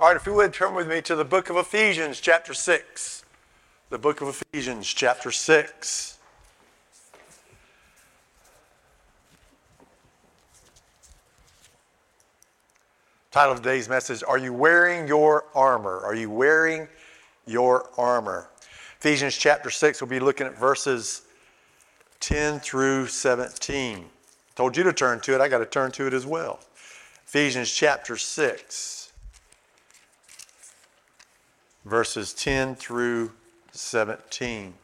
All right, if you would turn with me to the book of Ephesians, chapter 6. The book of Ephesians, chapter 6. Title of today's message Are you wearing your armor? Are you wearing your armor? Ephesians chapter 6, we'll be looking at verses 10 through 17. Told you to turn to it, I got to turn to it as well. Ephesians chapter 6 verses 10 through 17. It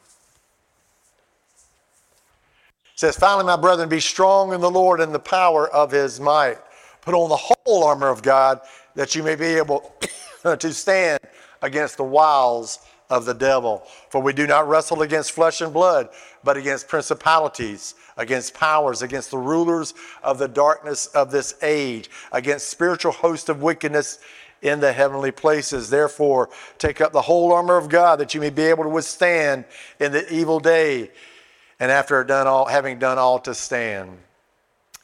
says, Finally, my brethren, be strong in the Lord and the power of his might. Put on the whole armor of God that you may be able to stand against the wiles of the devil. For we do not wrestle against flesh and blood, but against principalities, against powers, against the rulers of the darkness of this age, against spiritual hosts of wickedness in the heavenly places. Therefore, take up the whole armor of God that you may be able to withstand in the evil day, and after done all, having done all to stand.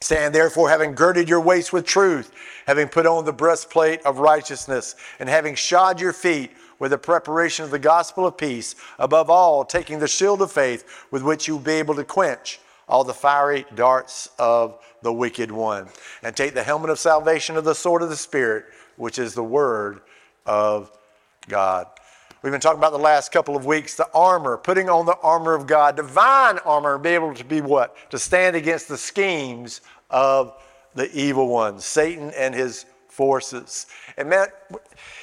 Stand therefore, having girded your waist with truth, having put on the breastplate of righteousness, and having shod your feet with the preparation of the gospel of peace, above all, taking the shield of faith with which you will be able to quench all the fiery darts of the wicked one. And take the helmet of salvation of the sword of the Spirit which is the Word of God. We've been talking about the last couple of weeks the armor, putting on the armor of God, divine armor, be able to be what? To stand against the schemes of the evil one, Satan and his forces. And man,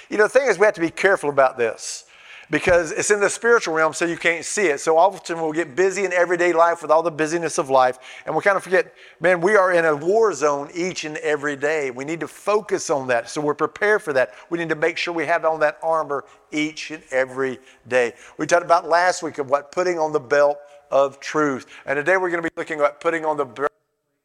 you know, the thing is, we have to be careful about this because it's in the spiritual realm, so you can't see it. So often we'll get busy in everyday life with all the busyness of life, and we kind of forget, man, we are in a war zone each and every day. We need to focus on that, so we're prepared for that. We need to make sure we have on that armor each and every day. We talked about last week of what putting on the belt of truth, and today we're going to be looking at putting on the belt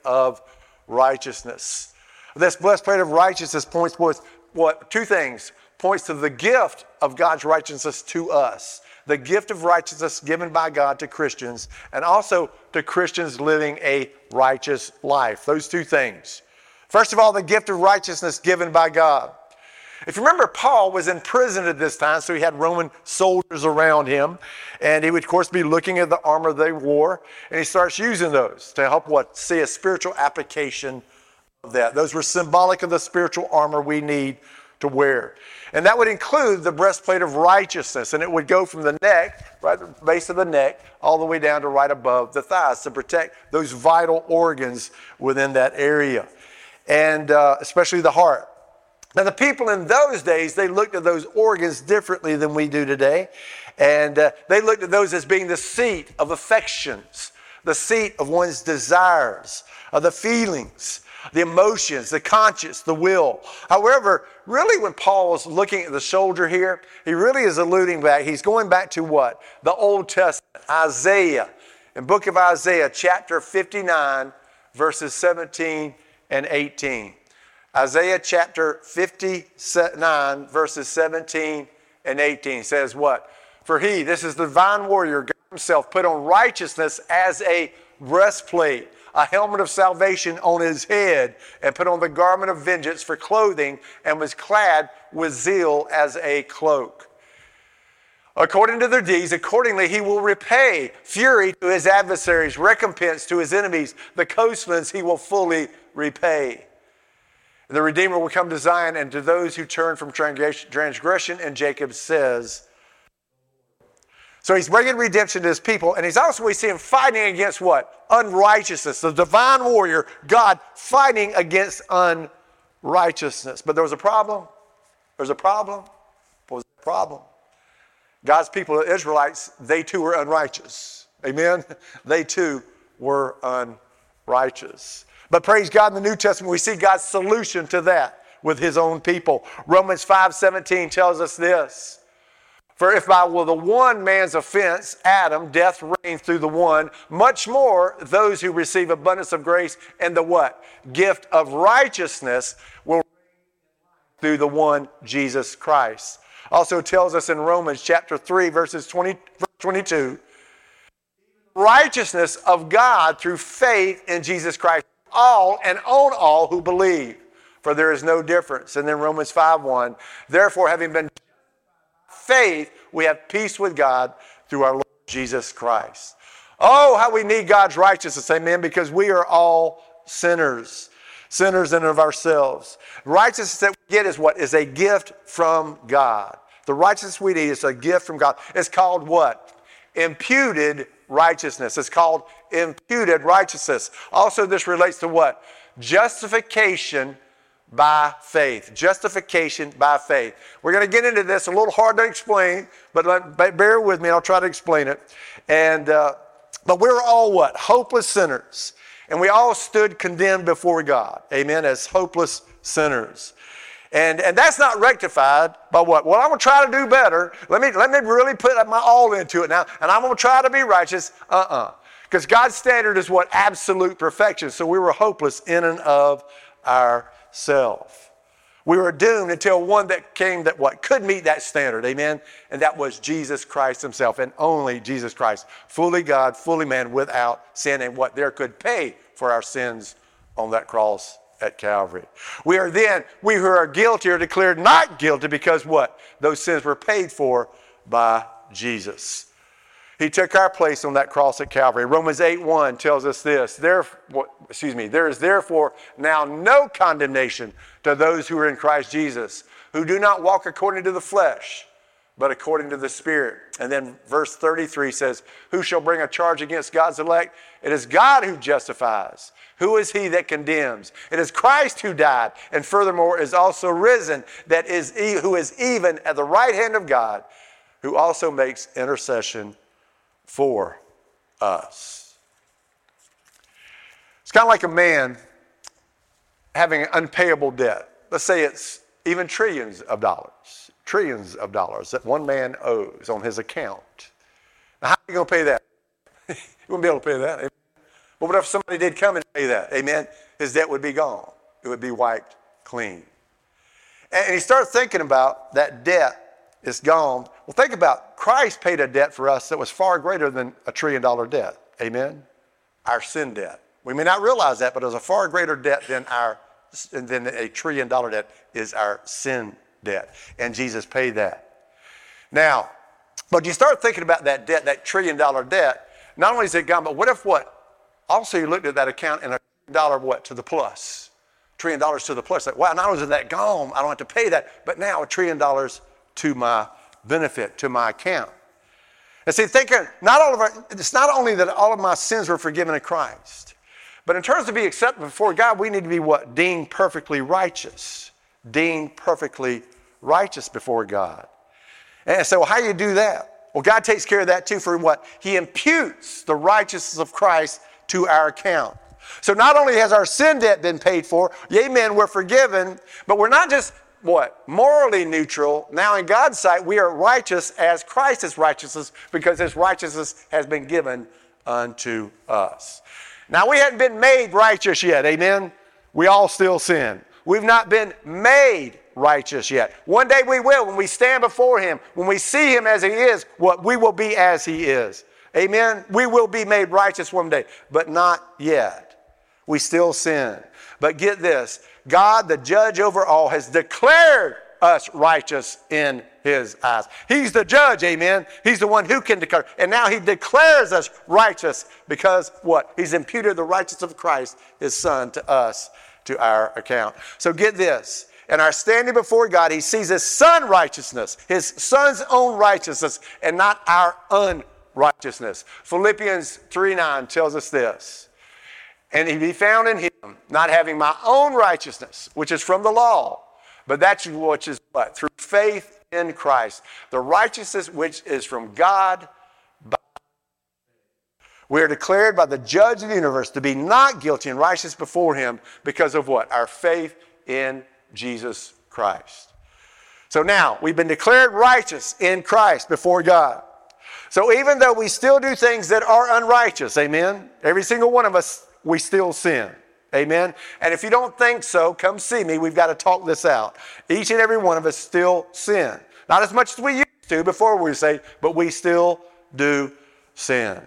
of righteousness. This breastplate of righteousness points towards what two things points to the gift of God's righteousness to us. The gift of righteousness given by God to Christians, and also to Christians living a righteous life. Those two things. First of all, the gift of righteousness given by God. If you remember, Paul was in prison at this time, so he had Roman soldiers around him, and he would, of course, be looking at the armor they wore, and he starts using those to help what see a spiritual application of that. Those were symbolic of the spiritual armor we need to wear. And that would include the breastplate of righteousness. And it would go from the neck, right the base of the neck, all the way down to right above the thighs to protect those vital organs within that area. And uh, especially the heart. Now, the people in those days, they looked at those organs differently than we do today. And uh, they looked at those as being the seat of affections, the seat of one's desires, of the feelings the emotions, the conscience, the will. However, really, when Paul is looking at the soldier here, he really is alluding back. He's going back to what? The Old Testament, Isaiah. In book of Isaiah, chapter 59, verses 17 and 18. Isaiah chapter 59, verses 17 and 18 says what? For he, this is the divine warrior, God himself, put on righteousness as a breastplate a helmet of salvation on his head, and put on the garment of vengeance for clothing, and was clad with zeal as a cloak. According to their deeds, accordingly he will repay fury to his adversaries, recompense to his enemies, the coastlands he will fully repay. The Redeemer will come to Zion and to those who turn from transgression, and Jacob says, so he's bringing redemption to his people, and he's also, we see him fighting against what? Unrighteousness. The divine warrior, God, fighting against unrighteousness. But there was a problem. There's a problem. What was the problem? God's people, the Israelites, they too were unrighteous. Amen? They too were unrighteous. But praise God, in the New Testament, we see God's solution to that with his own people. Romans 5 17 tells us this. For if by well, the one man's offense, Adam, death reigned through the one, much more those who receive abundance of grace and the what? Gift of righteousness will through the one Jesus Christ. Also tells us in Romans chapter 3, verses 20, 22, righteousness of God through faith in Jesus Christ, all and on all who believe. for there is no difference. And then Romans 5 1, therefore, having been faith, we have peace with God through our Lord Jesus Christ. Oh, how we need God's righteousness, amen, because we are all sinners, sinners in of ourselves. Righteousness that we get is what? Is a gift from God. The righteousness we need is a gift from God. It's called what? Imputed righteousness. It's called imputed righteousness. Also, this relates to what? Justification by faith. Justification by faith. We're going to get into this a little hard to explain, but let, bear with me. I'll try to explain it. And uh, but we're all what? Hopeless sinners, and we all stood condemned before God. Amen. As hopeless sinners. And, and that's not rectified by what? Well, I'm to try to do better. Let me, let me really put my all into it now, and I'm to try to be righteous. Uh uh-uh. uh. Because God's standard is what? Absolute perfection. So we were hopeless in and of ourself. We were doomed until one that came that what could meet that standard, amen? And that was Jesus Christ himself, and only Jesus Christ, fully God, fully man, without sin, and what there could pay for our sins on that cross at Calvary. We are then, we who are guilty are declared not guilty because what? Those sins were paid for by Jesus. He took our place on that cross at Calvary. Romans 8 1 tells us this. There, excuse me, there is therefore now no condemnation to those who are in Christ Jesus, who do not walk according to the flesh, but according to the Spirit. And then verse 33 says, Who shall bring a charge against God's elect? It is God who justifies. Who is he that condemns? It is Christ who died, and furthermore is also risen, that is, who is even at the right hand of God, who also makes intercession for us. It's kind of like a man having an unpayable debt. Let's say it's even trillions of dollars, trillions of dollars that one man owes on his account. Now, how are you going to pay that? you wouldn't be able to pay that. But what if somebody did come and pay that? Amen? His debt would be gone, it would be wiped clean. And he started thinking about that debt is gone. Well, think about Christ paid a debt for us that was far greater than a trillion dollar debt. Amen? Our sin debt. We may not realize that, but it was a far greater debt than our than a trillion dollar debt is our sin debt. And Jesus paid that. Now, but you start thinking about that debt, that trillion dollar debt, not only is it gone, but what if what? Also, you looked at that account and a dollar what to the plus? Trillion dollars to the plus. Like, wow, not only is that gone, I don't have to pay that, but now a trillion dollars to my benefit, to my account. And see, thinking not all of our, it's not only that all of my sins were forgiven in Christ, but in terms of being accepted before God, we need to be what? Deemed perfectly righteous. Deemed perfectly righteous before God. And so, how do you do that? Well, God takes care of that too for what? He imputes the righteousness of Christ to our account. So not only has our sin debt been paid for, amen, we're forgiven, but we're not just what? Morally neutral. Now, in God's sight, we are righteous as Christ is righteousness because his righteousness has been given unto us. Now, we hadn't been made righteous yet. Amen? We all still sin. We've not been made righteous yet. One day we will when we stand before him, when we see him as he is, what we will be as he is. Amen? We will be made righteous one day, but not yet. We still sin. But get this God, the judge over all, has declared us righteous in his eyes. He's the judge, amen. He's the one who can declare. And now he declares us righteous because what? He's imputed the righteousness of Christ, his son, to us, to our account. So get this. In our standing before God, he sees his son righteousness, his son's own righteousness, and not our unrighteousness. Philippians 3 9 tells us this and he be found in him, not having my own righteousness, which is from the law, but that which is what? Through faith in Christ. The righteousness which is from God. We are declared by the judge of the universe to be not guilty and righteous before him because of what? Our faith in Jesus Christ. So now we've been declared righteous in Christ before God. So even though we still do things that are unrighteous, amen? Every single one of us we still sin. Amen. And if you don't think so, come see me. We've got to talk this out. Each and every one of us still sin. Not as much as we used to before we say, but we still do sin.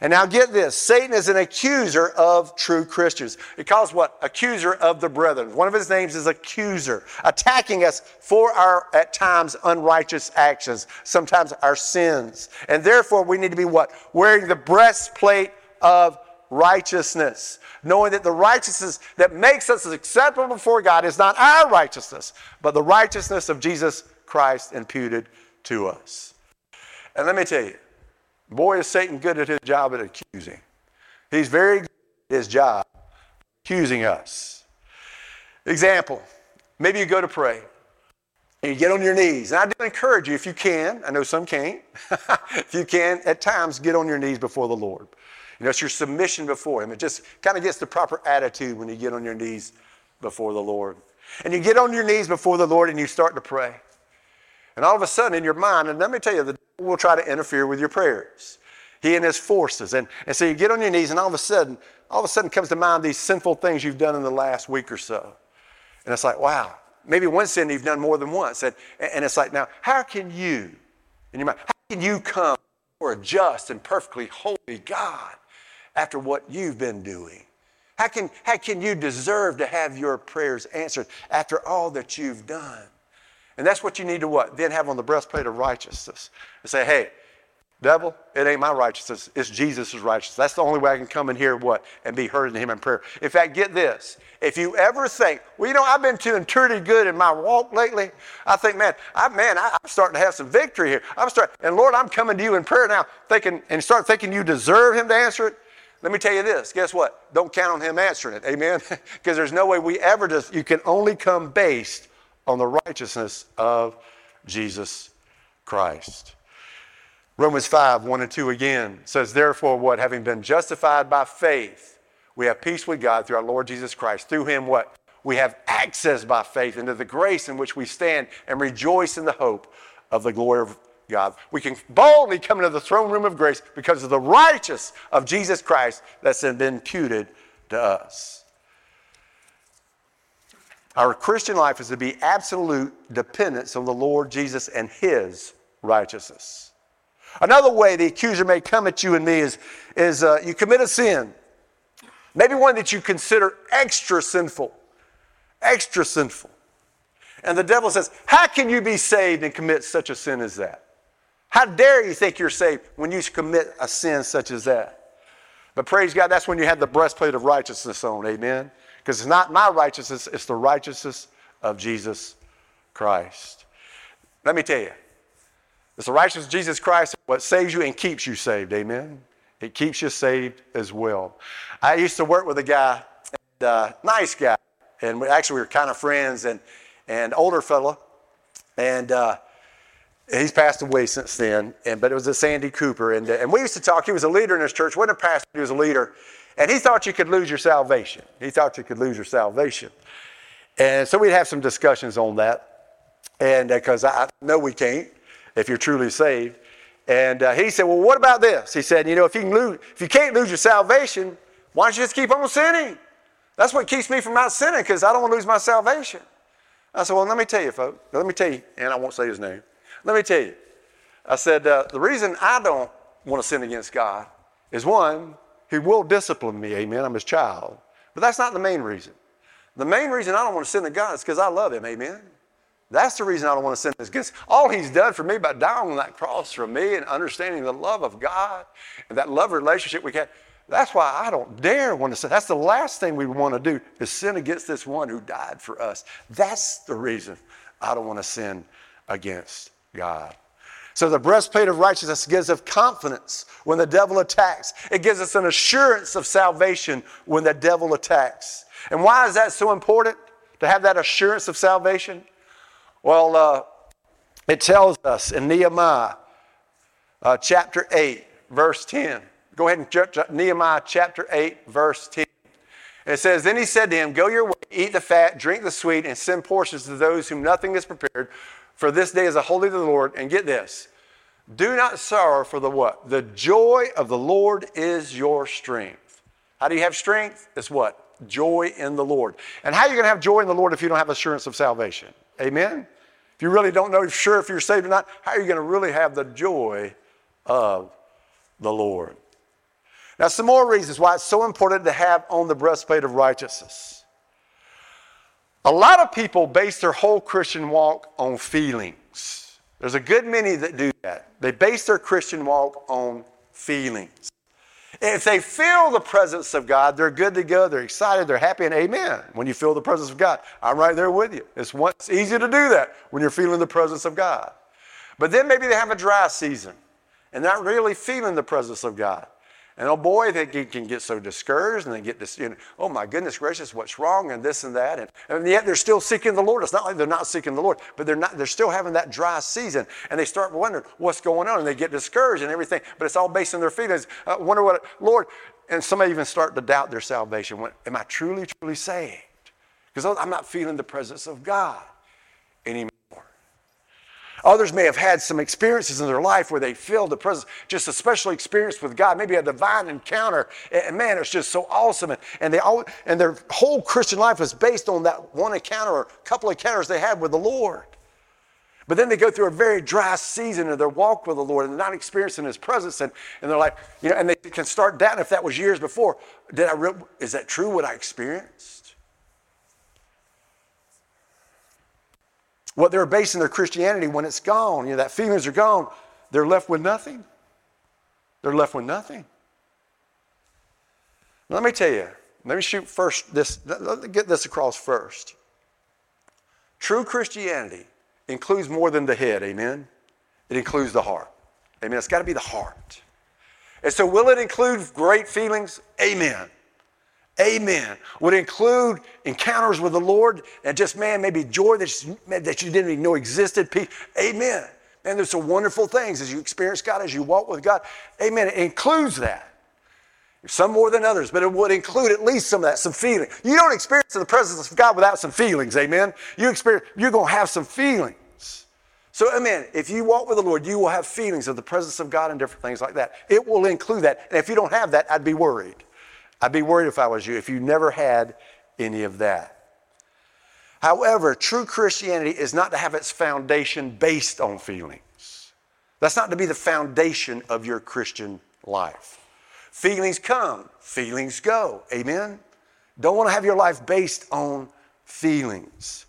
And now get this Satan is an accuser of true Christians. He calls what? Accuser of the brethren. One of his names is accuser, attacking us for our, at times, unrighteous actions, sometimes our sins. And therefore, we need to be what? Wearing the breastplate of righteousness, knowing that the righteousness that makes us acceptable before God is not our righteousness, but the righteousness of Jesus Christ imputed to us. And let me tell you, boy, is Satan good at his job at accusing. He's very good at his job accusing us. Example, maybe you go to pray and you get on your knees. And I do encourage you, if you can, I know some can't, if you can, at times get on your knees before the Lord. You know, it's your submission before Him. It just kind of gets the proper attitude when you get on your knees before the Lord. And you get on your knees before the Lord and you start to pray. And all of a sudden, in your mind, and let me tell you, the devil will try to interfere with your prayers. He and his forces. And, and so you get on your knees, and all of a sudden, all of a sudden comes to mind these sinful things you've done in the last week or so. And it's like, wow, maybe one sin you've done more than once. And, and it's like, now, how can you, in your mind, how can you come for a just and perfectly holy God after what you've been doing? How can, how can you deserve to have your prayers answered after all that you've done? And that's what you need to what? Then have on the breastplate of righteousness. And say, hey, devil, it ain't my righteousness. It's Jesus' righteousness. That's the only way I can come in here what? And be heard in him in prayer. In fact, get this. If you ever think, well, you know, I've been doing pretty good in my walk lately. I think, man, I, man, I, am starting to have some victory here. I'm starting, and Lord, I'm coming to you in prayer now, thinking, and start thinking you deserve him to answer it. Let me tell you this. Guess what? Don't count on him answering it. Amen? Because there's no way we ever just, you can only come based on the righteousness of Jesus Christ. Romans 5, 1 and 2 again says, Therefore, what? Having been justified by faith, we have peace with God through our Lord Jesus Christ. Through him, what? We have access by faith into the grace in which we stand and rejoice in the hope of the glory of God. We can boldly come into the throne room of grace because of the righteous of Jesus Christ that's been imputed to us. Our Christian life is to be absolute dependence on the Lord Jesus and His righteousness. Another way the accuser may come at you and me is, is uh, you commit a sin, maybe one that you consider extra sinful, extra sinful. And the devil says, How can you be saved and commit such a sin as that? How dare you think you're saved when you commit a sin such as that? But praise God, that's when you have the breastplate of righteousness on, amen? Because it's not my righteousness, it's the righteousness of Jesus Christ. Let me tell you, it's the righteousness of Jesus Christ what saves you and keeps you saved. Amen. It keeps you saved as well. I used to work with a guy, and, uh, nice guy, and we, actually we were kind of friends, and and older fella, and uh, he's passed away since then. And but it was a Sandy Cooper, and uh, and we used to talk. He was a leader in his church, wasn't a pastor, he was a leader, and he thought you could lose your salvation. He thought you could lose your salvation. And so we'd have some discussions on that. And because uh, I know we can't if you're truly saved. And uh, he said, Well, what about this? He said, You know, if you, can lose, if you can't lose your salvation, why don't you just keep on sinning? That's what keeps me from not sinning because I don't want to lose my salvation. I said, Well, let me tell you, folks. Let me tell you, and I won't say his name. Let me tell you. I said, uh, The reason I don't want to sin against God is one, he will discipline me, amen. I'm his child. But that's not the main reason. The main reason I don't want to sin to God is because I love him, amen. That's the reason I don't want to sin against all he's done for me by dying on that cross for me and understanding the love of God and that love relationship we had. That's why I don't dare want to sin. That's the last thing we want to do is sin against this one who died for us. That's the reason I don't want to sin against God. So the breastplate of righteousness gives us confidence when the devil attacks. It gives us an assurance of salvation when the devil attacks. And why is that so important to have that assurance of salvation? Well, uh, it tells us in Nehemiah uh, chapter 8, verse 10. Go ahead and Nehemiah chapter 8, verse 10. it says, Then he said to him, Go your way, eat the fat, drink the sweet, and send portions to those whom nothing is prepared. For this day is a holy to the Lord. And get this do not sorrow for the what? The joy of the Lord is your strength. How do you have strength? It's what? Joy in the Lord. And how are you going to have joy in the Lord if you don't have assurance of salvation? Amen? If you really don't know sure if you're saved or not, how are you going to really have the joy of the Lord? Now, some more reasons why it's so important to have on the breastplate of righteousness. A lot of people base their whole Christian walk on feelings. There's a good many that do that. They base their Christian walk on feelings. If they feel the presence of God, they're good to go, they're excited, they're happy, and amen. When you feel the presence of God, I'm right there with you. It's, one, it's easy to do that when you're feeling the presence of God. But then maybe they have a dry season and not really feeling the presence of God. And oh boy, they can get so discouraged and they get this, you know, oh my goodness gracious, what's wrong and this and that. And, and yet they're still seeking the Lord. It's not like they're not seeking the Lord, but they're not, they're still having that dry season. And they start wondering what's going on and they get discouraged and everything. But it's all based on their feelings. I wonder what, Lord, and somebody even start to doubt their salvation. Am I truly, truly saved? Because I'm not feeling the presence of God anymore. Others may have had some experiences in their life where they feel the presence, just a special experience with God, maybe a divine encounter. And man, it's just so awesome. And, and, they all, and their whole Christian life was based on that one encounter or couple of encounters they had with the Lord. But then they go through a very dry season of their walk with the Lord and they're not experiencing His presence. And, and they're like, you know, and they can start doubting if that was years before. Did I re- is that true what I experienced? What they're basing their Christianity when it's gone, you know, that feelings are gone, they're left with nothing. They're left with nothing. Let me tell you, let me shoot first this, let me get this across first. True Christianity includes more than the head, amen? It includes the heart. Amen. It's got to be the heart. And so, will it include great feelings? Amen. Amen. Would include encounters with the Lord and just, man, maybe joy that you, that you didn't even know existed. Peace. Amen. And there's some wonderful things as you experience God, as you walk with God. Amen. It includes that. Some more than others, but it would include at least some of that, some feeling. You don't experience the presence of God without some feelings, amen? You experience, you're going to have some feelings. So, amen, if you walk with the Lord, you will have feelings of the presence of God and different things like that. It will include that. And if you don't have that, I'd be worried. I'd be worried if I was you, if you never had any of that. However, true Christianity is not to have its foundation based on feelings. That's not to be the foundation of your Christian life. Feelings come, feelings go. Amen? Don't want to have your life based on feelings.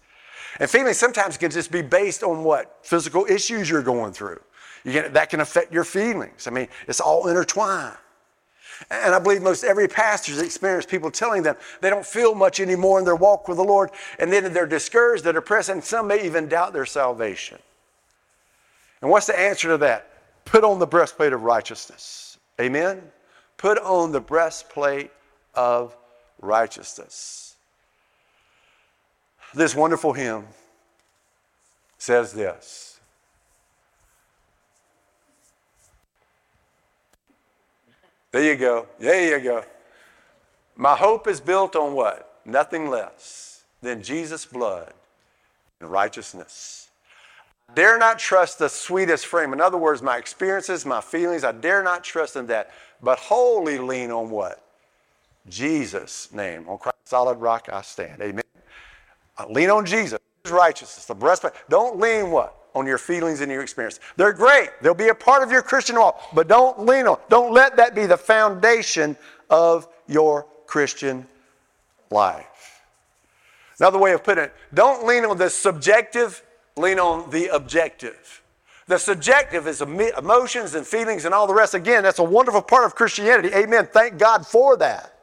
And feelings sometimes can just be based on what? Physical issues you're going through. You get, that can affect your feelings. I mean, it's all intertwined. And I believe most every pastor's experienced people telling them they don't feel much anymore in their walk with the Lord. And then they're discouraged, they're depressed, and some may even doubt their salvation. And what's the answer to that? Put on the breastplate of righteousness. Amen? Put on the breastplate of righteousness. This wonderful hymn says this. There you go. There you go. My hope is built on what? Nothing less than Jesus' blood and righteousness. I dare not trust the sweetest frame. In other words, my experiences, my feelings, I dare not trust in that, but wholly lean on what? Jesus' name. On Christ's solid rock I stand. Amen. I lean on Jesus, righteousness, the breastplate. Don't lean what? on your feelings and your experience. They're great. They'll be a part of your Christian walk, but don't lean on. Don't let that be the foundation of your Christian life. Another way of putting it, don't lean on the subjective, lean on the objective. The subjective is emotions and feelings and all the rest. Again, that's a wonderful part of Christianity. Amen. Thank God for that.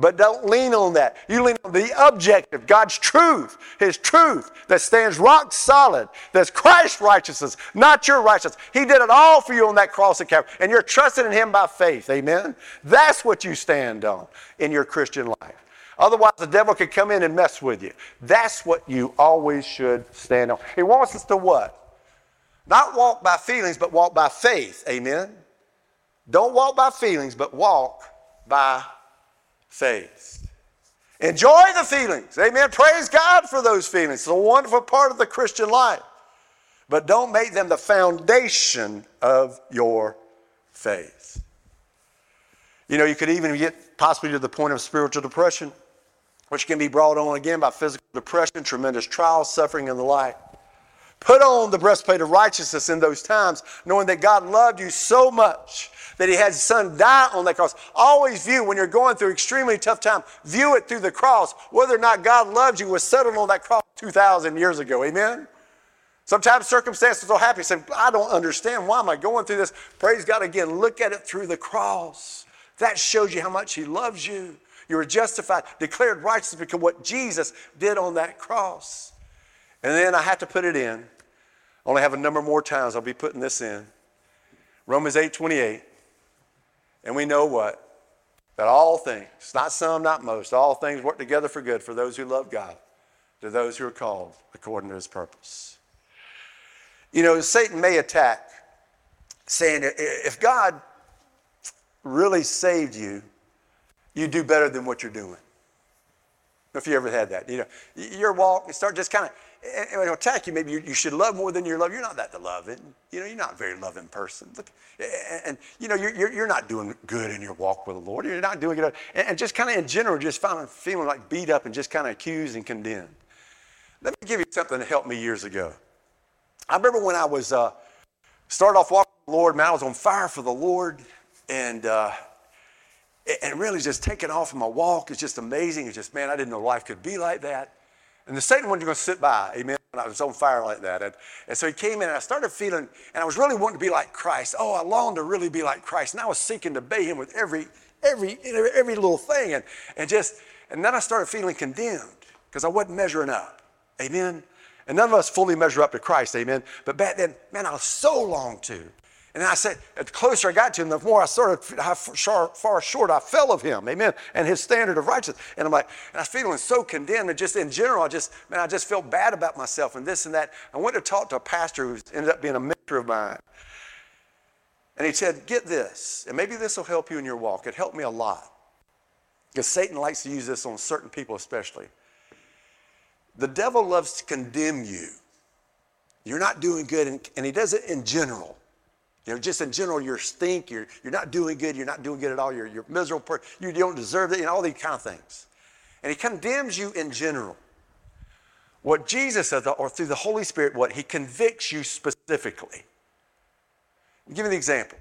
But don't lean on that. You lean on the objective, God's truth, His truth that stands rock solid. That's Christ's righteousness, not your righteousness. He did it all for you on that cross at Calvary, and you're trusting in Him by faith. Amen? That's what you stand on in your Christian life. Otherwise, the devil could come in and mess with you. That's what you always should stand on. He wants us to what? Not walk by feelings, but walk by faith. Amen? Don't walk by feelings, but walk by faith. Enjoy the feelings. Amen. Praise God for those feelings. It's a wonderful part of the Christian life. But don't make them the foundation of your faith. You know, you could even get possibly to the point of spiritual depression, which can be brought on again by physical depression, tremendous trials, suffering, and the like. Put on the breastplate of righteousness in those times, knowing that God loved you so much that he had his son die on that cross. Always view when you're going through extremely tough time, view it through the cross. Whether or not God loves you was settled on that cross 2,000 years ago. Amen? Sometimes circumstances will happen. You say, I don't understand. Why am I going through this? Praise God again. Look at it through the cross. That shows you how much He loves you. You were justified, declared righteous because what Jesus did on that cross. And then I have to put it in. I only have a number more times I'll be putting this in. Romans 8 28. And we know what? That all things, not some, not most, all things work together for good for those who love God, to those who are called according to his purpose. You know, Satan may attack, saying, if God really saved you, you do better than what you're doing. If you ever had that, you know, your walk, start just kind of and when it attack you, maybe you, you, should love more than you love. You're not that to love loving. You know, you're not a very loving person. Look, and, and, you know, you're, you're, you're, not doing good in your walk with the Lord. You're not doing it. And, and just kind of in general, just feeling, feeling like beat up and just kind of accused and condemned. Let me give you something that helped me years ago. I remember when I was uh, started off walking with the Lord, man, I was on fire for the Lord, and uh, and really just taking off my walk is just amazing. It's just, man, I didn't know life could be like that. And the Satan wasn't going to sit by, amen, when I was on fire like that. And, and so he came in and I started feeling, and I was really wanting to be like Christ. Oh, I longed to really be like Christ. And I was seeking to obey him with every, every, every little thing. And, and just, and then I started feeling condemned because I wasn't measuring up. Amen. And none of us fully measure up to Christ, amen. But back then, man, I was so long to. And I said, the closer I got to him, the more I of how far short I fell of him, amen, and his standard of righteousness. And I'm like, and I was feeling so condemned, and just in general, I just, man, I just felt bad about myself and this and that. I went to talk to a pastor who ended up being a mentor of mine. And he said, Get this, and maybe this will help you in your walk. It helped me a lot. Because Satan likes to use this on certain people, especially. The devil loves to condemn you. You're not doing good, and he does it in general. You know, just in general, you're stink, you're, you're not doing good, you're not doing good at all, you're, you're miserable, you don't deserve it, know, all these kind of things. And he condemns you in general. What Jesus says, or through the Holy Spirit, what he convicts you specifically. Give me the example.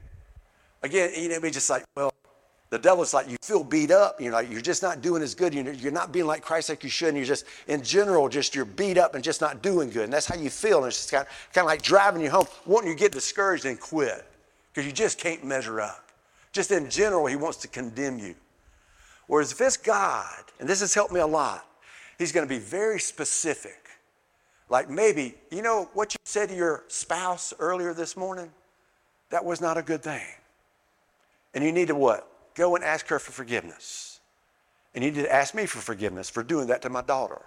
Again, you know, be just like, well, the devil's like, you feel beat up. You're like, you're just not doing as good. You're, not being like Christ like you should. And you're just, in general, just you're beat up and just not doing good. And that's how you feel. And it's just kind of, kind of like driving you home, wanting you get discouraged and quit because you just can't measure up. Just in general, he wants to condemn you. Whereas if it's God, and this has helped me a lot, he's going to be very specific. Like maybe, you know what you said to your spouse earlier this morning? That was not a good thing. And you need to what? Go and ask her for forgiveness. And you need to ask me for forgiveness for doing that to my daughter.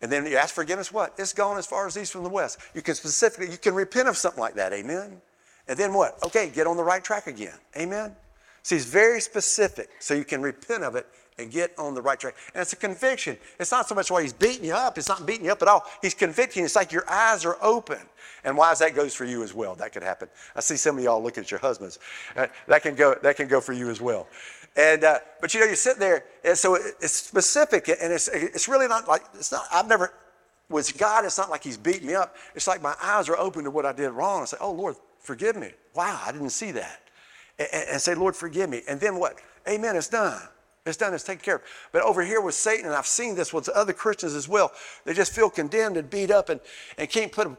And then you ask forgiveness, what? It's gone as far as east from the west. You can specifically, you can repent of something like that, amen? And then what? Okay, get on the right track again, amen? See, it's very specific, so you can repent of it and get on the right track. And it's a conviction. It's not so much why he's beating you up, it's not beating you up at all. He's convicting. It's like your eyes are open. And why that goes for you as well. That could happen. I see some of y'all looking at your husbands. Uh, that can go. That can go for you as well. And uh, but you know, you sit there, and so it's specific, and it's it's really not like it's not. I've never with God. It's not like He's beating me up. It's like my eyes are open to what I did wrong. I say, "Oh Lord, forgive me." Wow, I didn't see that. And, and say, "Lord, forgive me." And then what? Amen. It's done. It's done, it's taken care of. But over here with Satan, and I've seen this with other Christians as well, they just feel condemned and beat up and, and can't put a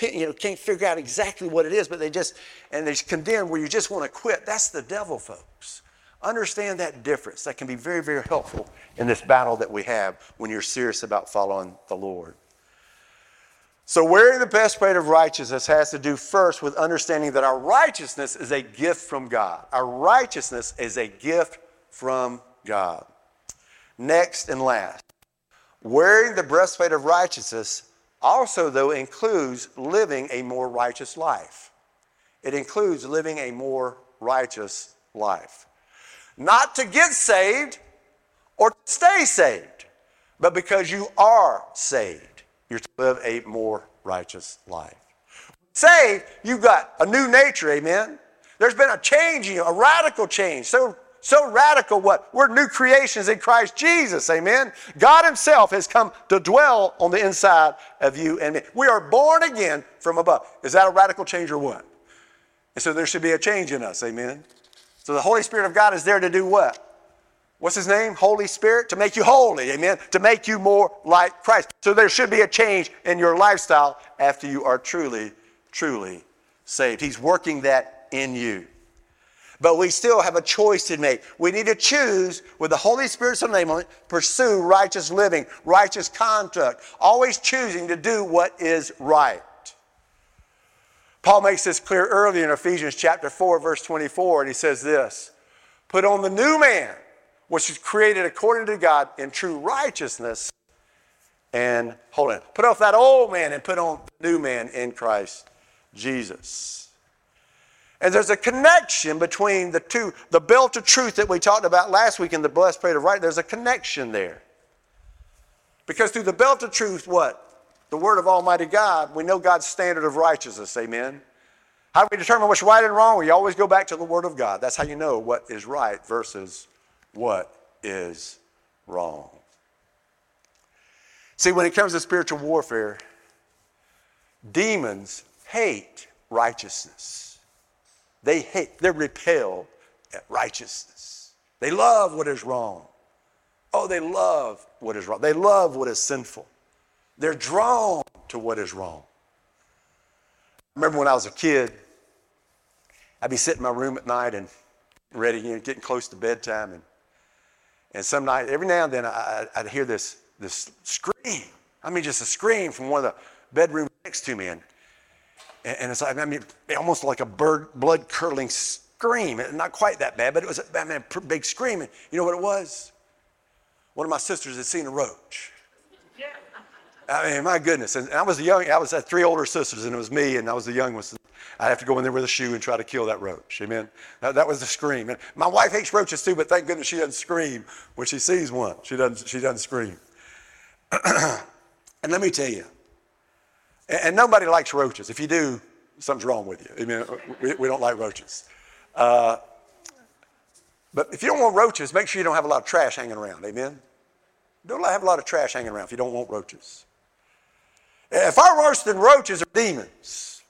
you know, can't figure out exactly what it is, but they just, and they're condemned where you just want to quit. That's the devil, folks. Understand that difference. That can be very, very helpful in this battle that we have when you're serious about following the Lord. So, wearing the best breastplate of righteousness has to do first with understanding that our righteousness is a gift from God. Our righteousness is a gift from God. Next and last, wearing the breastplate of righteousness also, though, includes living a more righteous life. It includes living a more righteous life. Not to get saved or to stay saved, but because you are saved, you're to live a more righteous life. Saved, you've got a new nature, amen? There's been a change in you, a radical change. So so radical what? We're new creations in Christ Jesus, amen? God Himself has come to dwell on the inside of you and me. We are born again from above. Is that a radical change or what? And so there should be a change in us, amen? So the Holy Spirit of God is there to do what? What's his name? Holy Spirit? To make you holy, amen? To make you more like Christ. So there should be a change in your lifestyle after you are truly, truly saved. He's working that in you. But we still have a choice to make. We need to choose with the Holy Spirit's name on it, pursue righteous living, righteous conduct, always choosing to do what is right. Paul makes this clear early in Ephesians chapter 4, verse 24, and he says this Put on the new man, which is created according to God in true righteousness. And on, put off that old man and put on the new man in Christ Jesus. And there's a connection between the two, the belt of truth that we talked about last week in the breastplate of right, there's a connection there. Because through the belt of truth, what? The word of Almighty God, we know God's standard of righteousness. Amen. How do we determine what's right and wrong? We always go back to the word of God. That's how you know what is right versus what is wrong. See, when it comes to spiritual warfare, demons hate righteousness. They hate, they're repelled at righteousness. They love what is wrong. Oh, they love what is wrong. They love what is sinful. They're drawn to what is wrong. I remember when I was a kid, I'd be sitting in my room at night and ready, you know, getting close to bedtime. And, and some night, every now and then, I, would hear this, this scream. I mean, just a scream from one of the bedrooms next to me. And and it's like, I mean, almost like a bird, blood curdling scream. Not quite that bad, but it was I mean, a big scream. And you know what it was? One of my sisters had seen a roach. I mean, my goodness. And I was the young, I was had three older sisters, and it was me, and I was the youngest. I'd have to go in there with a shoe and try to kill that roach. Amen. That, that was the scream. And my wife hates roaches too, but thank goodness she doesn't scream when she sees one. She doesn't, she doesn't scream. and let me tell you, and nobody likes roaches. If you do, something's wrong with you. I mean, we, we don't like roaches. Uh, but if you don't want roaches, make sure you don't have a lot of trash hanging around. Amen? Don't have a lot of trash hanging around if you don't want roaches. Far worse than roaches are demons.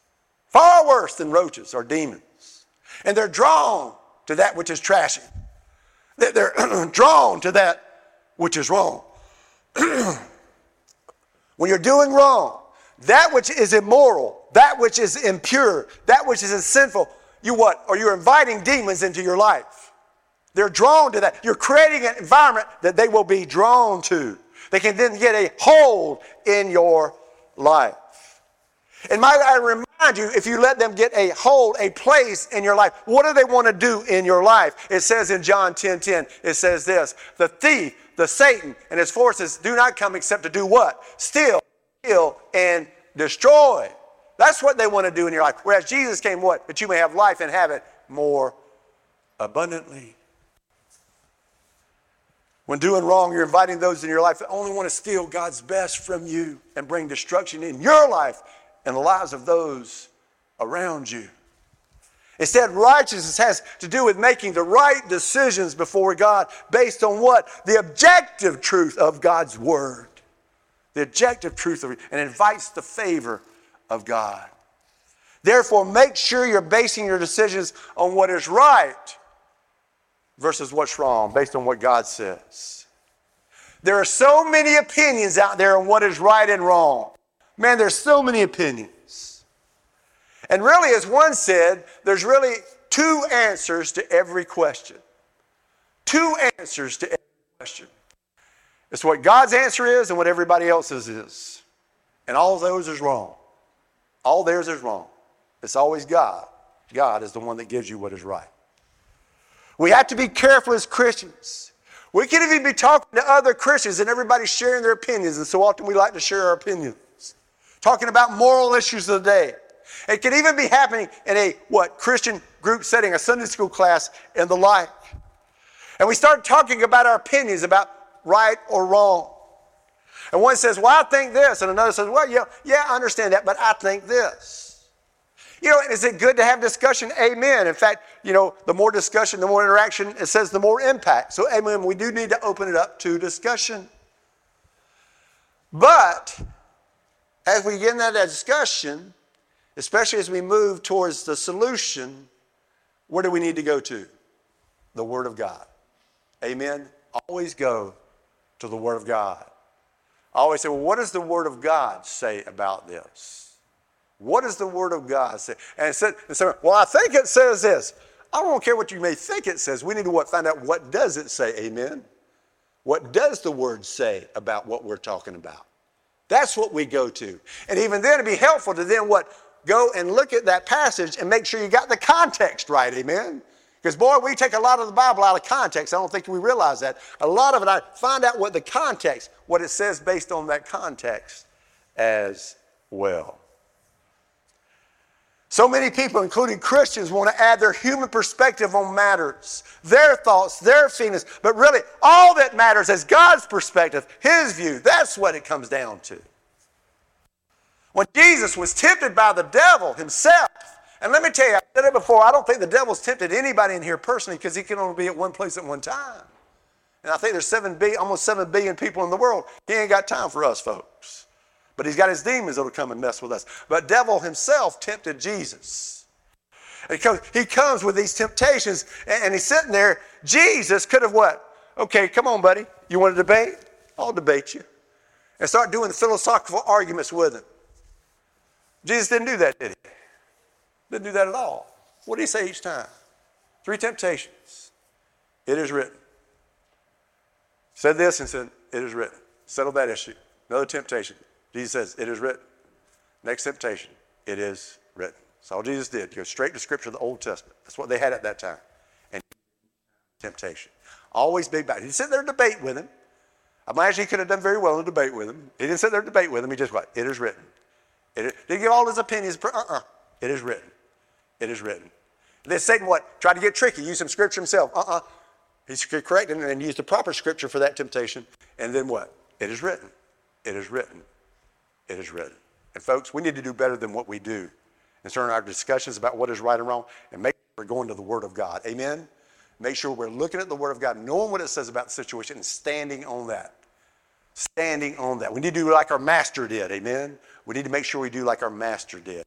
Far worse than roaches are demons. And they're drawn to that which is trashy. They're drawn to that which is wrong. when you're doing wrong, that which is immoral, that which is impure, that which is sinful, you what? Or you're inviting demons into your life. They're drawn to that. You're creating an environment that they will be drawn to. They can then get a hold in your life. And might I remind you, if you let them get a hold, a place in your life, what do they want to do in your life? It says in John 10 10, it says this the thief, the Satan, and his forces do not come except to do what? Steal, kill, and destroy. That's what they want to do in your life. Whereas Jesus came what? That you may have life and have it more abundantly. When doing wrong, you're inviting those in your life that only want to steal God's best from you and bring destruction in your life and the lives of those around you. Instead, righteousness has to do with making the right decisions before God based on what? The objective truth of God's Word the objective truth of it, and invites the favor of God. Therefore, make sure you're basing your decisions on what is right versus what's wrong, based on what God says. There are so many opinions out there on what is right and wrong. Man, there's so many opinions. And really, as one said, there's really two answers to every question. Two answers to every question. It's what God's answer is and what everybody else's is. And all those is wrong. All theirs is wrong. It's always God. God is the one that gives you what is right. We have to be careful as Christians. We can even be talking to other Christians and everybody's sharing their opinions, and so often we like to share our opinions. Talking about moral issues of the day. It can even be happening in a what Christian group setting, a Sunday school class, and the like. And we start talking about our opinions about right or wrong. And one says, Well, I think this. And another says, Well, yeah, yeah, I understand that, but I think this. You know, is it good to have discussion? Amen. In fact, you know, the more discussion, the more interaction, it says the more impact. So, amen, we do need to open it up to discussion. But as we get into that discussion, especially as we move towards the solution, where do we need to go to? The Word of God. Amen. Always go to the Word of God. I always say, well, what does the Word of God say about this? What does the Word of God say? And said, and well, I think it says this. I don't care what you may think it says. We need to what, find out what does it say. Amen. What does the Word say about what we're talking about? That's what we go to. And even then, it'd be helpful to then what? Go and look at that passage and make sure you got the context right. Amen. Because, boy, we take a lot of the Bible out of context. I don't think we realize that. A lot of it, I find out what the context, what it says based on that context as well. So many people, including Christians, want to add their human perspective on matters, their thoughts, their feelings. But really, all that matters is God's perspective, His view. That's what it comes down to. When Jesus was tempted by the devil himself, and let me tell you, I said it before, I don't think the devil's tempted anybody in here personally because he can only be at one place at one time. And I think there's seven billion, almost seven billion people in the world. He ain't got time for us, folks. But he's got his demons that'll come and mess with us. But devil himself tempted Jesus. He comes, he comes with these temptations and, and he's sitting there. Jesus could have what? Okay, come on, buddy. You want to debate? I'll debate you. And start doing philosophical arguments with him. Jesus didn't do that, did he? Didn't do that at all. What did he say each time? Three temptations. It is written. Said this and said, It is written. Settle that issue. Another temptation. Jesus says, It is written. Next temptation. It is written. That's all Jesus did. Go straight to Scripture, of the Old Testament. That's what they had at that time. And temptation. Always big back. He sit there and debate with him. I imagine he could have done very well in a debate with him. He didn't sit there and debate with him. He just what? It is written. It is, didn't give all his opinions. Uh-uh. It is written. It is written. Then Satan what? Tried to get tricky, use some scripture himself. Uh-uh. He's correct and used the proper scripture for that temptation. And then what? It is written. It is written. It is written. And folks, we need to do better than what we do in certain our discussions about what is right and wrong and make sure we're going to the Word of God. Amen? Make sure we're looking at the Word of God, knowing what it says about the situation and standing on that. Standing on that. We need to do like our Master did. Amen? We need to make sure we do like our Master did.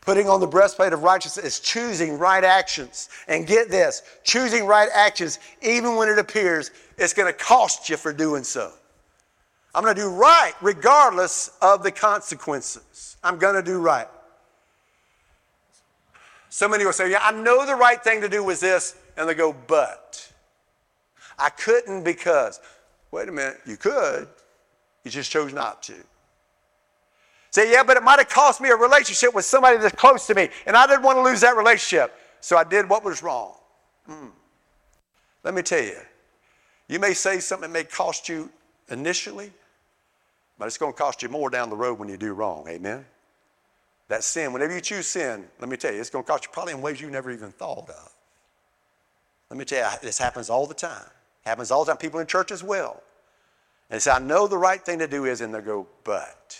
Putting on the breastplate of righteousness is choosing right actions. And get this choosing right actions, even when it appears it's going to cost you for doing so. I'm going to do right regardless of the consequences. I'm going to do right. So many will say, Yeah, I know the right thing to do was this. And they go, But I couldn't because. Wait a minute, you could. You just chose not to. Say, yeah, but it might have cost me a relationship with somebody that's close to me, and I didn't want to lose that relationship, so I did what was wrong. Mm. Let me tell you, you may say something may cost you initially, but it's going to cost you more down the road when you do wrong. Amen? That sin, whenever you choose sin, let me tell you, it's going to cost you probably in ways you never even thought of. Let me tell you, this happens all the time. Happens all the time. People in church as well. And say, I know the right thing to do is, and they go, but.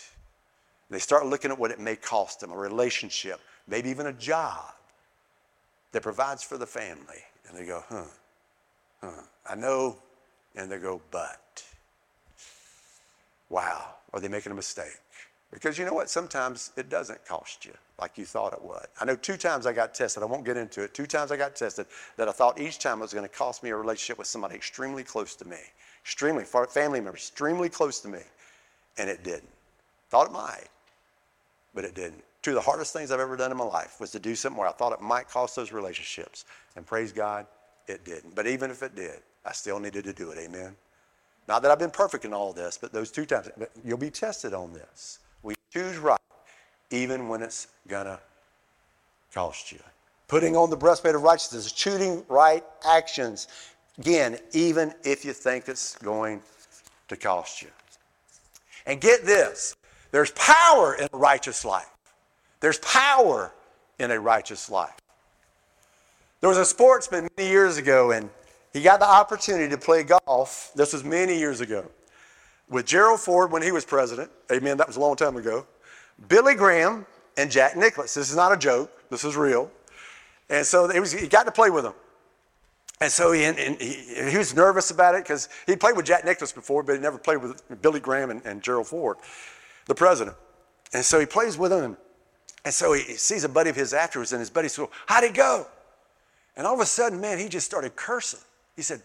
They start looking at what it may cost them a relationship, maybe even a job that provides for the family. And they go, huh, huh, I know. And they go, but. Wow, are they making a mistake? Because you know what? Sometimes it doesn't cost you like you thought it would. I know two times I got tested. I won't get into it. Two times I got tested that I thought each time it was going to cost me a relationship with somebody extremely close to me, extremely family member, extremely close to me, and it didn't. Thought it might but it didn't. Two of the hardest things I've ever done in my life was to do something where I thought it might cost those relationships. And praise God, it didn't. But even if it did, I still needed to do it. Amen. Not that I've been perfect in all this, but those two times, you'll be tested on this. We choose right, even when it's gonna cost you. Putting on the breastplate of righteousness choosing right actions. Again, even if you think it's going to cost you. And get this there's power in a righteous life. There's power in a righteous life. There was a sportsman many years ago, and he got the opportunity to play golf. This was many years ago with Gerald Ford when he was president. Amen. That was a long time ago. Billy Graham and Jack Nicklaus. This is not a joke. This is real. And so was, he got to play with them. And so he, and he, he, was nervous about it because he played with Jack Nicklaus before, but he never played with Billy Graham and, and Gerald Ford, the president. And so he plays with him. And so he, sees a buddy of his afterwards, and his buddy says, How'd it go? And all of a sudden, man, he just started cursing. He said,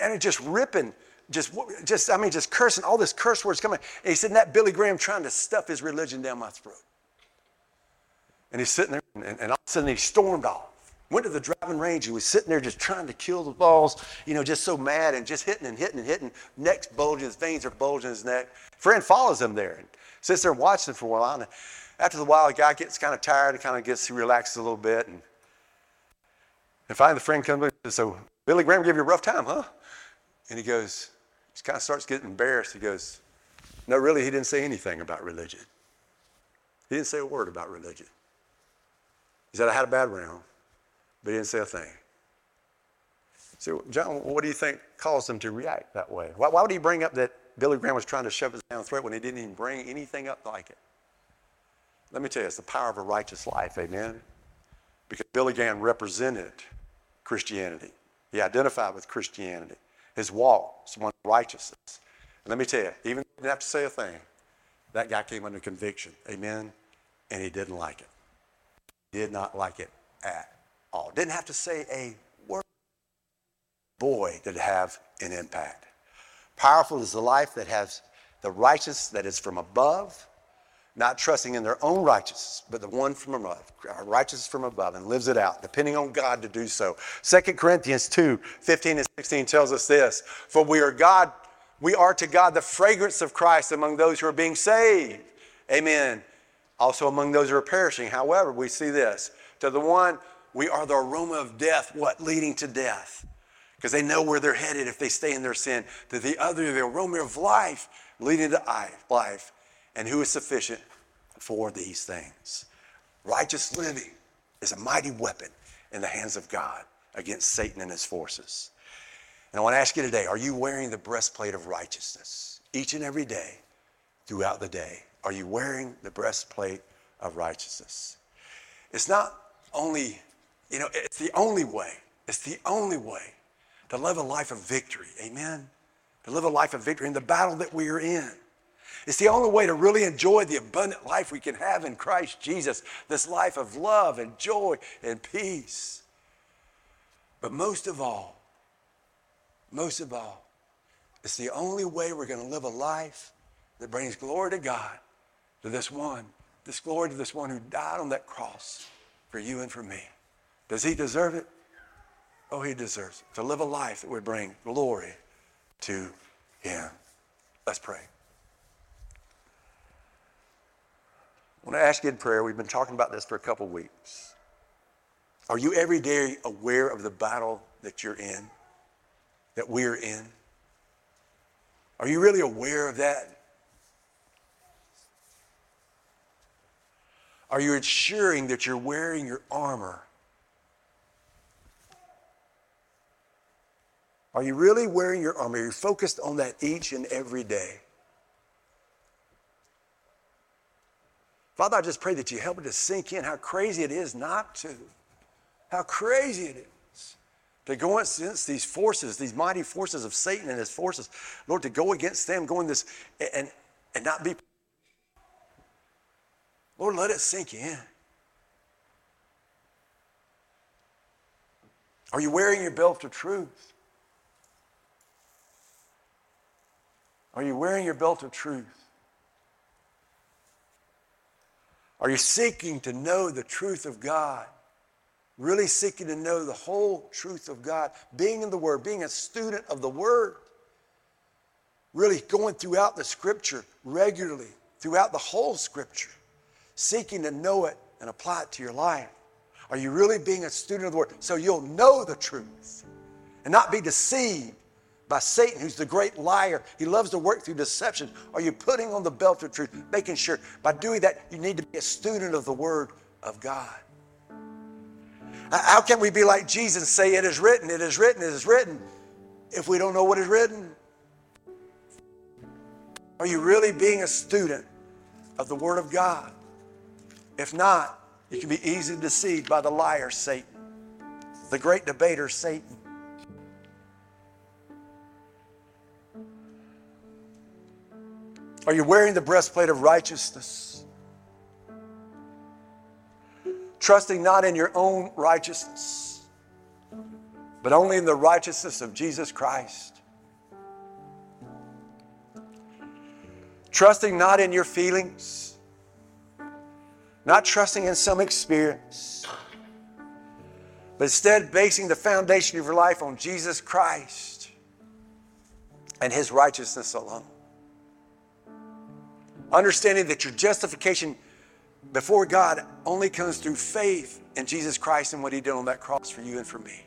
and it just ripping, just, just, I mean, just cursing, all this curse words coming. And he said, and that Billy Graham trying to stuff his religion down my throat. And he's sitting there, and, and all of a sudden he stormed off. Went to the driving range. He was sitting there just trying to kill the balls, you know, just so mad and just hitting and hitting and hitting. Neck's bulging, his veins are bulging his neck. Friend follows him there and sits there and watches for a while. And after a while, the guy gets kind of tired and kind of gets, he relaxes a little bit. And, and finally, the friend comes and says, So, Billy Graham gave you a rough time, huh? And he goes, he kind of starts getting embarrassed. He goes, No, really, he didn't say anything about religion. He didn't say a word about religion. He said, I had a bad round but he didn't say a thing. So, John, what do you think caused him to react that way? Why, why would he bring up that Billy Graham was trying to shove his down throat when he didn't even bring anything up like it? Let me tell you, it's the power of a righteous life, amen? Because Billy Graham represented Christianity. He identified with Christianity. His walk was one of righteousness. And let me tell you, even didn't have to say a thing, that guy came under conviction, amen? And he didn't like it. Did not like it at all. Didn't have to say a word. Boy, did it have an impact. Powerful is the life that has the righteous that is from above, not trusting in their own righteousness, but the one from above, righteousness from above, and lives it out, depending on God to do so. 2 Corinthians 2 15 and 16 tells us this For we are God, we are to God the fragrance of Christ among those who are being saved. Amen. Also among those who are perishing. However, we see this to the one we are the aroma of death, what? Leading to death. Because they know where they're headed if they stay in their sin. To the other, the aroma of life, leading to life. And who is sufficient for these things? Righteous living is a mighty weapon in the hands of God against Satan and his forces. And I want to ask you today are you wearing the breastplate of righteousness each and every day throughout the day? Are you wearing the breastplate of righteousness? It's not only you know, it's the only way. It's the only way to live a life of victory. Amen? To live a life of victory in the battle that we are in. It's the only way to really enjoy the abundant life we can have in Christ Jesus, this life of love and joy and peace. But most of all, most of all, it's the only way we're going to live a life that brings glory to God, to this one, this glory to this one who died on that cross for you and for me. Does he deserve it? Oh, he deserves it. To live a life that would bring glory to him. Let's pray. I want to ask you in prayer. We've been talking about this for a couple weeks. Are you every day aware of the battle that you're in, that we're in? Are you really aware of that? Are you ensuring that you're wearing your armor Are you really wearing your armor? Are you focused on that each and every day? Father, I just pray that you help me to sink in how crazy it is not to. How crazy it is to go against these forces, these mighty forces of Satan and his forces. Lord, to go against them, go in this and, and not be. Lord, let it sink in. Are you wearing your belt of truth? Are you wearing your belt of truth? Are you seeking to know the truth of God? Really seeking to know the whole truth of God, being in the Word, being a student of the Word, really going throughout the Scripture regularly, throughout the whole Scripture, seeking to know it and apply it to your life. Are you really being a student of the Word so you'll know the truth and not be deceived by Satan, who's the great liar. He loves to work through deception. Are you putting on the belt of truth, making sure by doing that you need to be a student of the Word of God? How can we be like Jesus and say, It is written, it is written, it is written, if we don't know what is written? Are you really being a student of the Word of God? If not, you can be easily deceived by the liar, Satan, the great debater, Satan. Are you wearing the breastplate of righteousness? Trusting not in your own righteousness, but only in the righteousness of Jesus Christ. Trusting not in your feelings, not trusting in some experience, but instead basing the foundation of your life on Jesus Christ and His righteousness alone. Understanding that your justification before God only comes through faith in Jesus Christ and what He did on that cross for you and for me.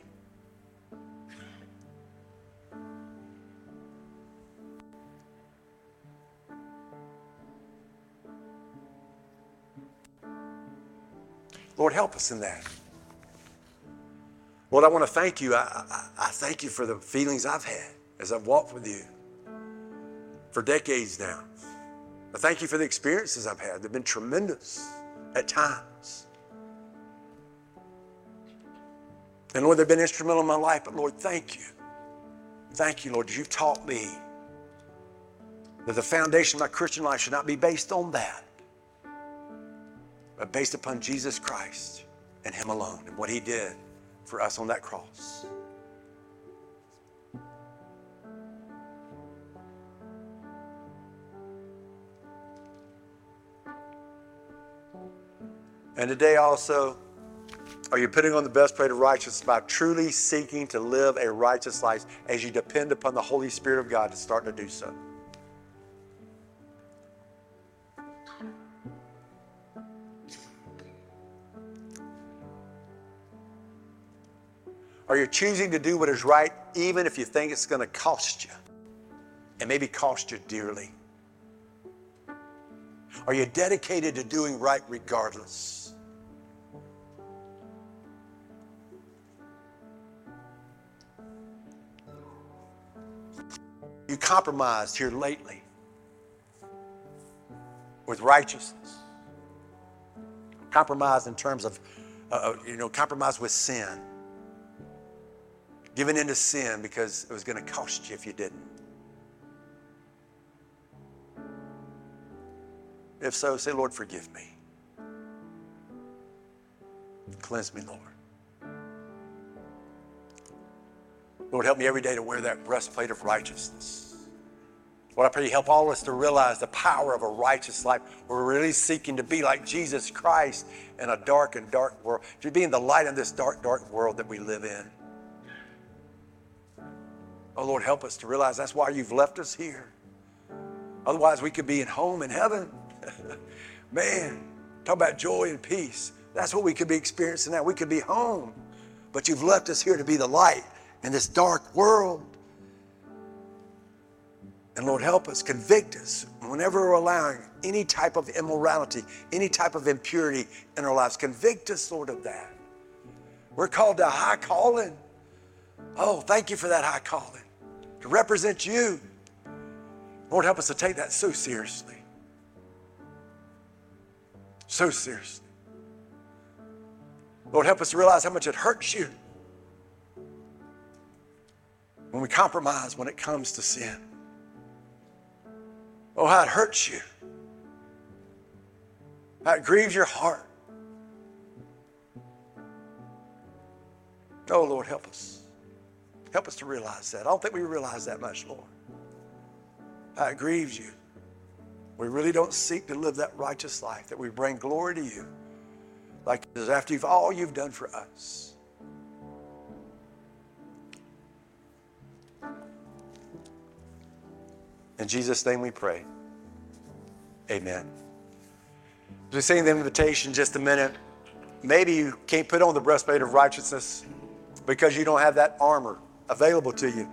Lord, help us in that. Lord, I want to thank you. I, I, I, thank you for the feelings I've had as I've walked with you for decades now. I thank you for the experiences I've had. They've been tremendous at times. And Lord, they've been instrumental in my life, but Lord, thank you. Thank you, Lord, you've taught me that the foundation of my Christian life should not be based on that, but based upon Jesus Christ and Him alone and what He did for us on that cross. And today also, are you putting on the breastplate of righteousness by truly seeking to live a righteous life as you depend upon the Holy Spirit of God to start to do so? Are you choosing to do what is right even if you think it's going to cost you and maybe cost you dearly? Are you dedicated to doing right regardless? you compromised here lately with righteousness? Compromise in terms of, uh, uh you know, compromise with sin. Giving into sin because it was going to cost you if you didn't. If so, say, Lord, forgive me. Cleanse me, Lord. Lord, help me every day to wear that breastplate of righteousness. Lord, I pray you help all of us to realize the power of a righteous life. We're really seeking to be like Jesus Christ in a dark and dark world, to be in the light of this dark, dark world that we live in. Oh, Lord, help us to realize that's why you've left us here. Otherwise, we could be at home in heaven. Man, talk about joy and peace. That's what we could be experiencing now. We could be home, but you've left us here to be the light in this dark world. And Lord, help us, convict us whenever we're allowing any type of immorality, any type of impurity in our lives. Convict us, Lord, of that. We're called to a high calling. Oh, thank you for that high calling to represent you. Lord, help us to take that so seriously. So seriously. Lord, help us to realize how much it hurts you when we compromise when it comes to sin. Oh, how it hurts you. How it grieves your heart. Oh, Lord, help us. Help us to realize that. I don't think we realize that much, Lord. How it grieves you. We really don't seek to live that righteous life, that we bring glory to you, like after you've all you've done for us. In Jesus' name we pray. Amen. As we sing the invitation just a minute, maybe you can't put on the breastplate of righteousness because you don't have that armor available to you.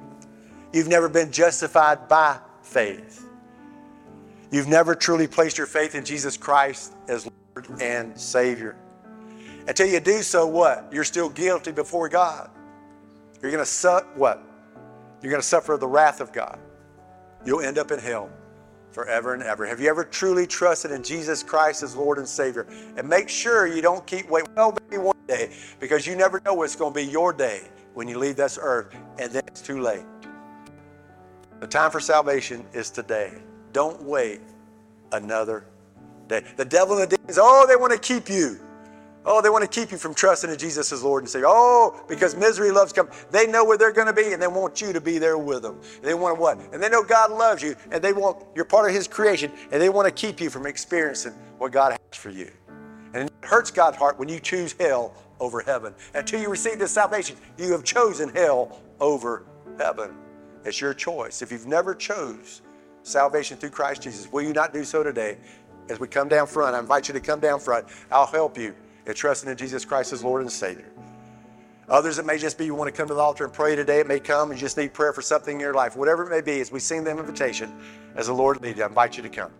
You've never been justified by faith. You've never truly placed your faith in Jesus Christ as Lord and Savior. Until you do so, what? You're still guilty before God. You're going to su- what? You're going to suffer the wrath of God you'll end up in hell. forever and ever. Have you ever truly trusted in Jesus Christ as Lord and Savior? And make sure you don't keep waiting, well, maybe one day, because you never know what's going to be your day when you leave this earth, and then it's too late. The time for salvation is today. Don't wait another day. The devil and the demons, oh, they want to keep you. Oh, they want to keep you from trusting in Jesus as Lord and Savior. Oh, because misery loves come. They know where they're going to be, and they want you to be there with them. They want what? And they know God loves you, and they want you're part of His creation, and they want to keep you from experiencing what God has for you. And it hurts God's heart when you choose hell over heaven. Until you receive this salvation, you have chosen hell over heaven. It's your choice. If you've never chose salvation through Christ Jesus, will you not do so today? As we come down front, I invite you to come down front. I'll help you in trusting in Jesus Christ as Lord and Savior. Others, it may just be you want to come to the altar and pray today. It may come and you just need prayer for something in your life. Whatever it may be, as we sing the invitation, as the Lord leads I invite you to come.